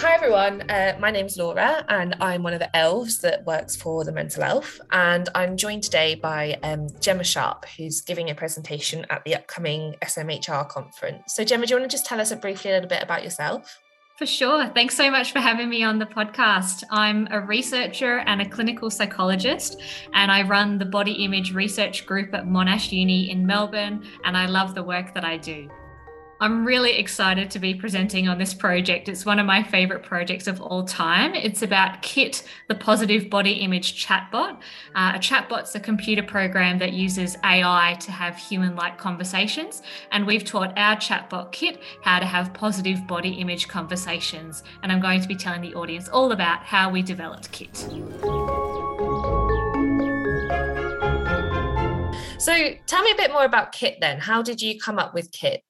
hi everyone, uh, my name's Laura and I'm one of the elves that works for the Mental Elf. And I'm joined today by um, Gemma Sharp, who's giving a presentation at the upcoming SMHR conference. So, Gemma, do you want to just tell us a briefly a little bit about yourself? For sure. Thanks so much for having me on the podcast. I'm a researcher and a clinical psychologist, and I run the body image research group at Monash Uni in Melbourne, and I love the work that I do. I'm really excited to be presenting on this project. It's one of my favorite projects of all time. It's about Kit, the positive body image chatbot. Uh, a chatbot's a computer program that uses AI to have human like conversations. And we've taught our chatbot Kit how to have positive body image conversations. And I'm going to be telling the audience all about how we developed Kit. So tell me a bit more about Kit then. How did you come up with Kit?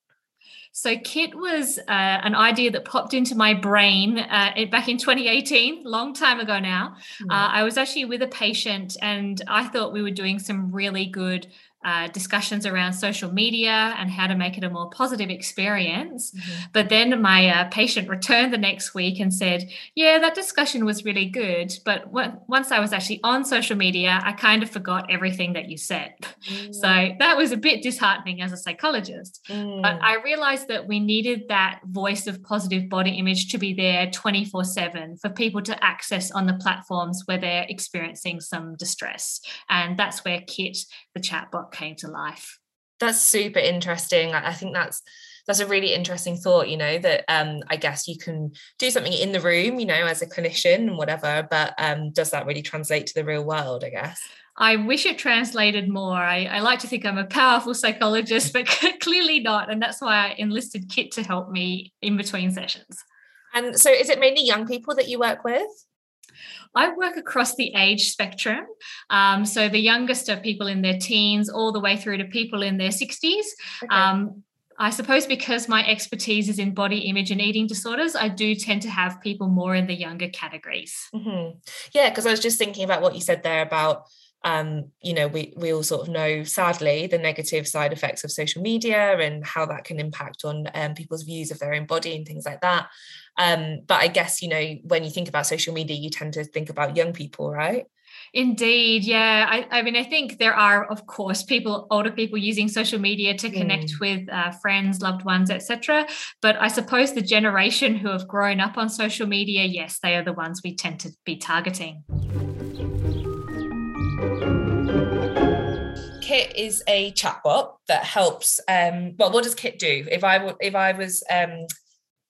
So Kit was uh, an idea that popped into my brain uh, back in 2018, long time ago now. Mm. Uh, I was actually with a patient, and I thought we were doing some really good uh, discussions around social media and how to make it a more positive experience. Mm-hmm. But then my uh, patient returned the next week and said, Yeah, that discussion was really good. But w- once I was actually on social media, I kind of forgot everything that you said. Mm. So that was a bit disheartening as a psychologist. Mm. But I realized that we needed that voice of positive body image to be there 24 7 for people to access on the platforms where they're experiencing some distress. And that's where KIT, the chatbot, came to life. That's super interesting. I think that's that's a really interesting thought you know that um i guess you can do something in the room you know as a clinician and whatever but um does that really translate to the real world i guess I wish it translated more. I, I like to think I'm a powerful psychologist, but clearly not. And that's why I enlisted Kit to help me in between sessions. And so, is it mainly young people that you work with? I work across the age spectrum. Um, so the youngest are people in their teens, all the way through to people in their 60s. Okay. Um, I suppose because my expertise is in body image and eating disorders, I do tend to have people more in the younger categories. Mm-hmm. Yeah, because I was just thinking about what you said there about um, you know, we we all sort of know, sadly, the negative side effects of social media and how that can impact on um, people's views of their own body and things like that. Um, but I guess you know, when you think about social media, you tend to think about young people, right? Indeed, yeah. I, I mean, I think there are, of course, people, older people using social media to connect mm. with uh, friends, loved ones, etc. But I suppose the generation who have grown up on social media, yes, they are the ones we tend to be targeting. Kit is a chatbot that helps. Um, well, what does Kit do? If I if I was um,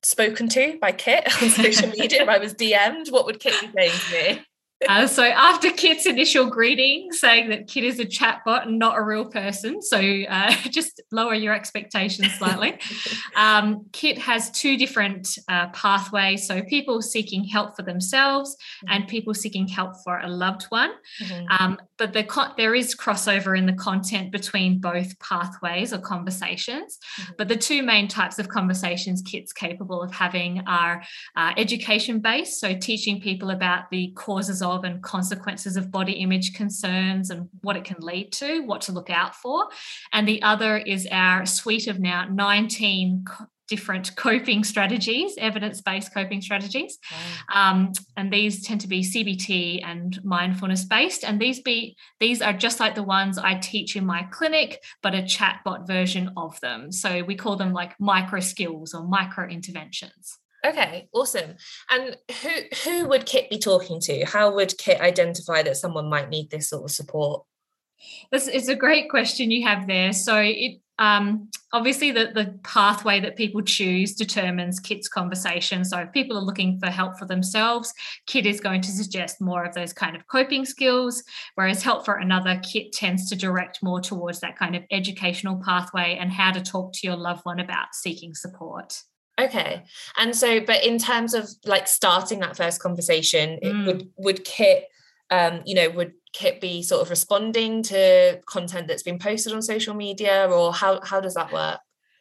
spoken to by Kit on social media, if I was DM'd, what would Kit be saying to me? Uh, so after Kit's initial greeting saying that Kit is a chatbot and not a real person, so uh, just lower your expectations slightly. um, Kit has two different uh, pathways. So people seeking help for themselves mm-hmm. and people seeking help for a loved one. Mm-hmm. Um, but the there is crossover in the content between both pathways or conversations. Mm-hmm. But the two main types of conversations Kit's capable of having are uh, education based, so teaching people about the causes of of and consequences of body image concerns and what it can lead to, what to look out for. And the other is our suite of now 19 different coping strategies, evidence based coping strategies. Wow. Um, and these tend to be CBT and mindfulness based. And these be these are just like the ones I teach in my clinic, but a chatbot version of them. So we call them like micro skills or micro interventions. Okay, awesome. And who who would Kit be talking to? How would Kit identify that someone might need this sort of support? This is a great question you have there. So it um, obviously the, the pathway that people choose determines kit's conversation so if people are looking for help for themselves kit is going to suggest more of those kind of coping skills whereas help for another kit tends to direct more towards that kind of educational pathway and how to talk to your loved one about seeking support Okay. And so, but in terms of like starting that first conversation, mm. would would Kit, um, you know, would Kit be sort of responding to content that's been posted on social media, or how how does that work?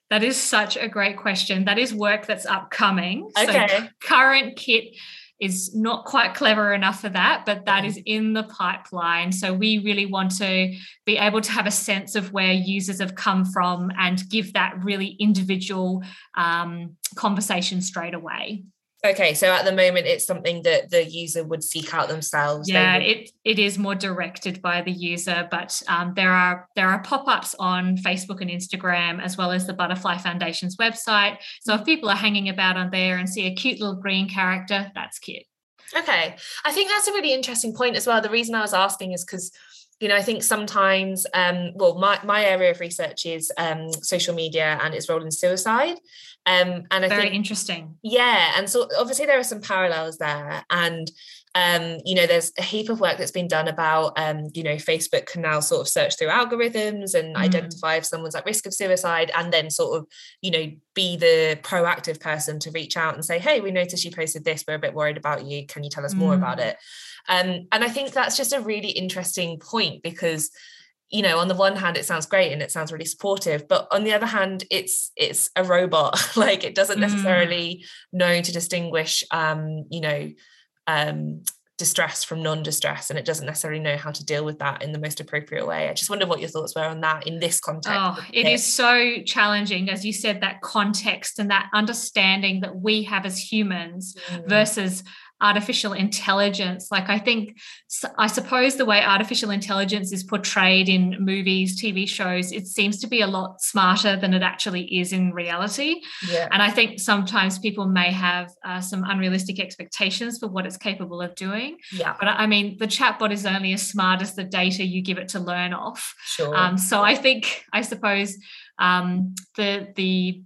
That is such a great question. That is work that's upcoming. Okay. So current Kit is not quite clever enough for that, but that is in the pipeline. So we really want to be able to have a sense of where users have come from and give that really individual um, conversation straight away. Okay, so at the moment, it's something that the user would seek out themselves. Yeah, it it is more directed by the user, but um, there are there are pop ups on Facebook and Instagram as well as the Butterfly Foundation's website. So if people are hanging about on there and see a cute little green character, that's cute. Okay, I think that's a really interesting point as well. The reason I was asking is because you know, I think sometimes, um, well, my, my area of research is um, social media and its role in suicide. Um, and I very think, interesting. Yeah, and so obviously there are some parallels there, and um, you know, there's a heap of work that's been done about, um, you know, Facebook can now sort of search through algorithms and mm. identify if someone's at risk of suicide, and then sort of, you know, be the proactive person to reach out and say, hey, we noticed you posted this, we're a bit worried about you. Can you tell us more about mm. it? Um, and I think that's just a really interesting point because you know on the one hand it sounds great and it sounds really supportive but on the other hand it's it's a robot like it doesn't mm. necessarily mm. know to distinguish um you know um distress from non-distress and it doesn't necessarily know how to deal with that in the most appropriate way i just wonder what your thoughts were on that in this context oh it is so challenging as you said that context and that understanding that we have as humans mm. versus artificial intelligence. Like, I think, I suppose the way artificial intelligence is portrayed in movies, TV shows, it seems to be a lot smarter than it actually is in reality. Yeah. And I think sometimes people may have uh, some unrealistic expectations for what it's capable of doing. Yeah. But I mean, the chatbot is only as smart as the data you give it to learn off. Sure. Um, so I think, I suppose, um, the the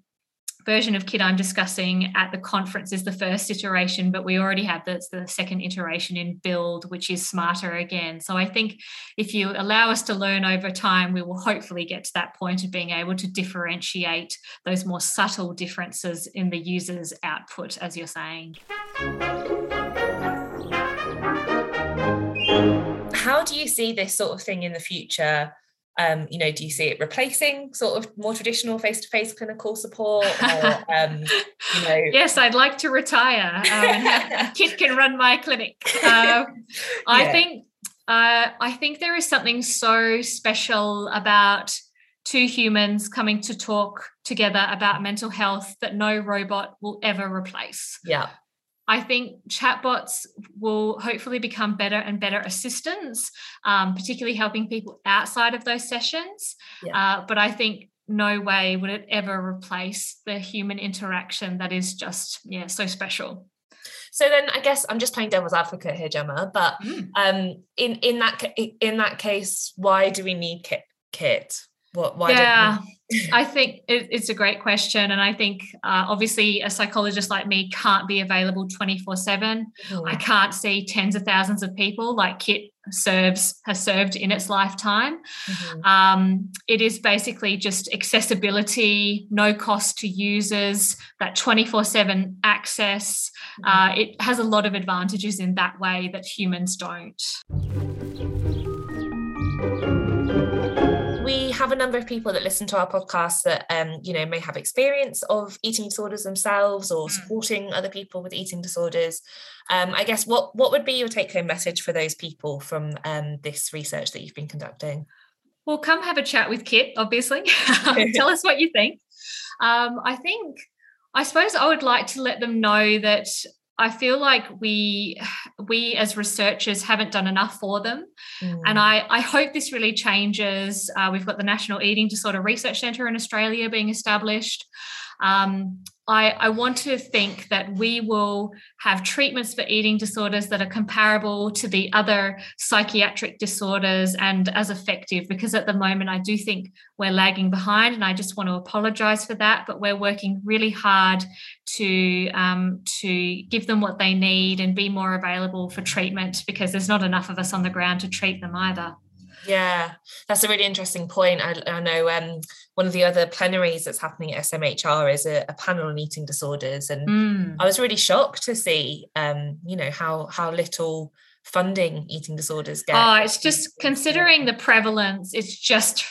version of kit I'm discussing at the conference is the first iteration, but we already have the, the second iteration in build, which is smarter again. So I think if you allow us to learn over time, we will hopefully get to that point of being able to differentiate those more subtle differences in the user's output, as you're saying. How do you see this sort of thing in the future? Um, you know, do you see it replacing sort of more traditional face-to-face clinical support? Or, um, you know, yes, I'd like to retire um, and have Kit can run my clinic. Uh, I think uh, I think there is something so special about two humans coming to talk together about mental health that no robot will ever replace. Yeah. I think chatbots will hopefully become better and better assistants, um, particularly helping people outside of those sessions. Yeah. Uh, but I think no way would it ever replace the human interaction that is just, yeah, so special. So then, I guess I'm just playing devil's advocate here, Gemma. But mm. um, in in that in that case, why do we need Kit? Kit? What? Why? Yeah, I think it, it's a great question, and I think uh, obviously a psychologist like me can't be available 24 seven. Mm-hmm. I can't see tens of thousands of people like Kit serves has served in its lifetime. Mm-hmm. Um, it is basically just accessibility, no cost to users, that 24 seven access. Mm-hmm. Uh, it has a lot of advantages in that way that humans don't have a number of people that listen to our podcast that um, you know may have experience of eating disorders themselves or hmm. supporting other people with eating disorders. Um, I guess what what would be your take home message for those people from um, this research that you've been conducting? Well, come have a chat with Kit. Obviously, tell us what you think. Um, I think I suppose I would like to let them know that I feel like we we as researchers haven't done enough for them, mm. and I I hope this really changes. Uh, we've got the National Eating Disorder Research Centre in Australia being established. Um, I, I want to think that we will have treatments for eating disorders that are comparable to the other psychiatric disorders and as effective because at the moment I do think we're lagging behind and I just want to apologize for that but we're working really hard to um, to give them what they need and be more available for treatment because there's not enough of us on the ground to treat them either. Yeah, that's a really interesting point. I, I know um, one of the other plenaries that's happening at SMHR is a, a panel on eating disorders, and mm. I was really shocked to see, um, you know, how how little funding eating disorders get. Oh, it's just considering the prevalence. It's just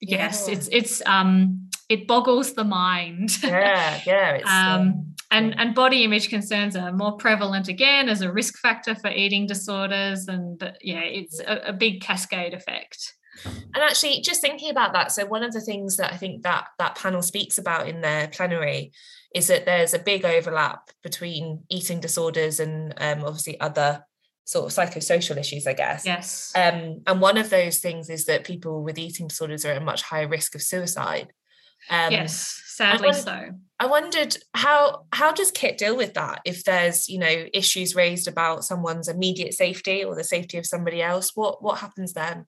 yes, yeah. it's it's um it boggles the mind. Yeah, yeah. um, um, and and body image concerns are more prevalent again as a risk factor for eating disorders, and yeah, it's a, a big cascade effect. And actually, just thinking about that, so one of the things that I think that that panel speaks about in their plenary is that there's a big overlap between eating disorders and um, obviously other sort of psychosocial issues, I guess. Yes. Um, and one of those things is that people with eating disorders are at a much higher risk of suicide. Um, yes, sadly so. I wondered how how does Kit deal with that if there's you know issues raised about someone's immediate safety or the safety of somebody else? What what happens then?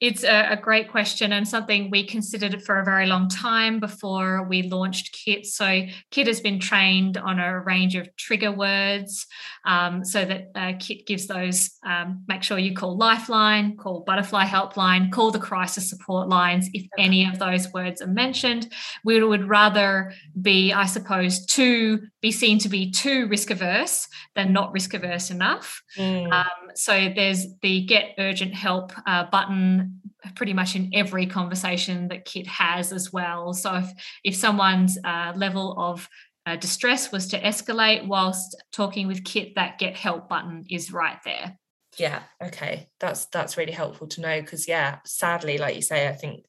It's a, a, great question and something we considered for a very long time before we launched Kit. So, Kit has been trained on a range of trigger words um, so that uh, Kit gives those. Um, make sure you call Lifeline, call Butterfly Helpline, call the crisis support lines if any of those words are mentioned. We would rather be, I suppose, too be seen to be too risk averse than not risk averse enough. Mm. Um, so there's the get urgent help uh, button pretty much in every conversation that Kit has as well. So if, if someone's uh, level of uh, distress was to escalate whilst talking with Kit, that get help button is right there. Yeah, okay. That's that's really helpful to know because yeah, sadly, like you say, I think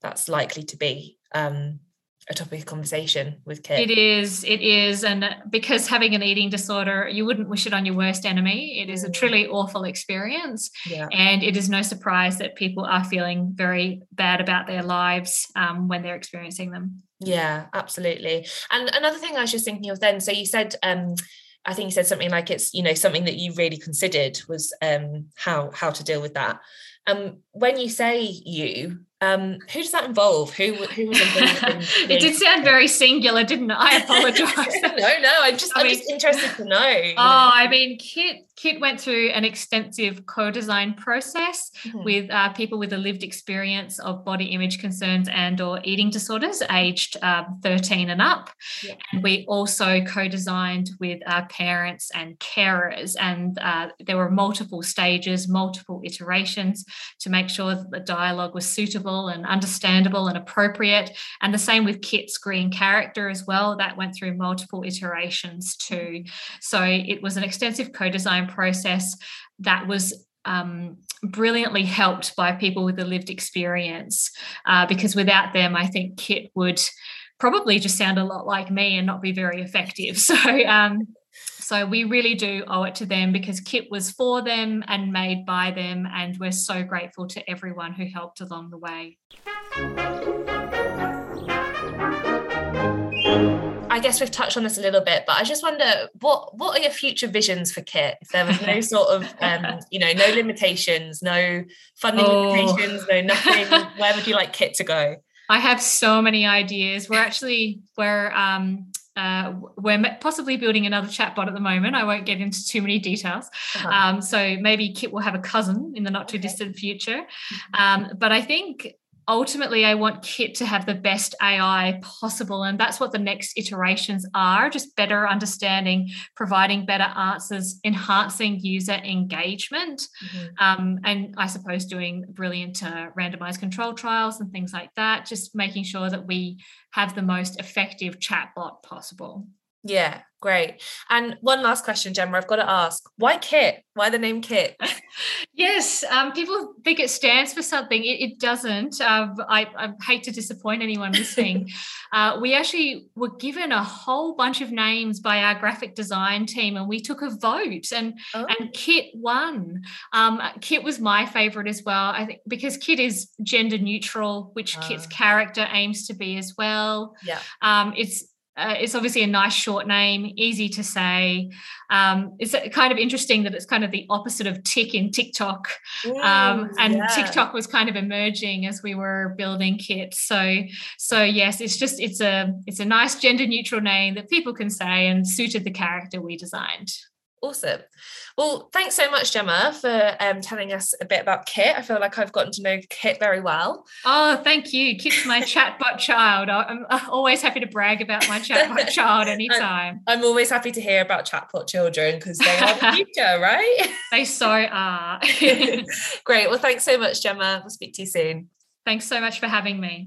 that's likely to be um a topic of conversation with Kit. It is, it is. And because having an eating disorder, you wouldn't wish it on your worst enemy. It is a mm. truly awful experience. Yeah. And it is no surprise that people are feeling very bad about their lives um, when they're experiencing them. Yeah, absolutely. And another thing I was just thinking of then, so you said, um, I think you said something like it's, you know, something that you really considered was um, how how to deal with that. Um, when you say you, um, who does that involve? Who who was involved? In it did sound very singular, didn't it? I apologise. no, no, I'm just I am just interested to know. Oh, I mean, Kit Kit went through an extensive co-design process mm-hmm. with uh, people with a lived experience of body image concerns and or eating disorders, aged uh, 13 and up. Yeah. And we also co-designed with our parents and carers, and uh, there were multiple stages, multiple iterations to make sure that the dialogue was suitable and understandable and appropriate. And the same with Kit's green character as well. That went through multiple iterations too. So it was an extensive co design process that was um, brilliantly helped by people with a lived experience uh, because without them, I think Kit would probably just sound a lot like me and not be very effective. So, um, so we really do owe it to them because Kit was for them and made by them. And we're so grateful to everyone who helped along the way. I guess we've touched on this a little bit, but I just wonder what what are your future visions for Kit? If there was no sort of um, you know, no limitations, no funding oh. limitations, no nothing, where would you like Kit to go? I have so many ideas. We're actually we're um uh, we're possibly building another chatbot at the moment. I won't get into too many details. Uh-huh. Um, so maybe Kit will have a cousin in the not too distant future. Mm-hmm. Um, but I think ultimately I want Kit to have the best AI possible. And that's what the next iterations are just better understanding, providing better answers, enhancing user engagement, mm-hmm. um, and I suppose doing brilliant uh, randomized control trials and things like that, just making sure that we have the most effective chatbot possible. Yeah, great. And one last question, Gemma, I've got to ask why Kit? Why the name Kit? yes, um, people think it stands for something. It, it doesn't. Uh, I, I, hate to disappoint anyone listening. uh, we actually were given a whole bunch of names by our graphic design team, and we took a vote, and oh. and Kit won. Um, Kit was my favorite as well. I think because Kit is gender neutral, which Kit's ah. character aims to be as well. Yeah. Um, it's uh, it's obviously a nice short name, easy to say. Um, it's kind of interesting that it's kind of the opposite of tick in TikTok. um, and yeah. TikTok was kind of emerging as we were building Kit. So, so yes, it's just it's a it's a nice gender neutral name that people can say and suited the character we designed. Awesome. Well, thanks so much, Gemma, for um, telling us a bit about Kit. I feel like I've gotten to know Kit very well. Oh, thank you. Kit's my chatbot child. I'm always happy to brag about my chatbot child anytime. I'm, I'm, always happy to hear about chatbot children because they are the future, right? They so are. Great. Well, thanks so much, Gemma. We'll speak to you soon. Thanks so much for having me.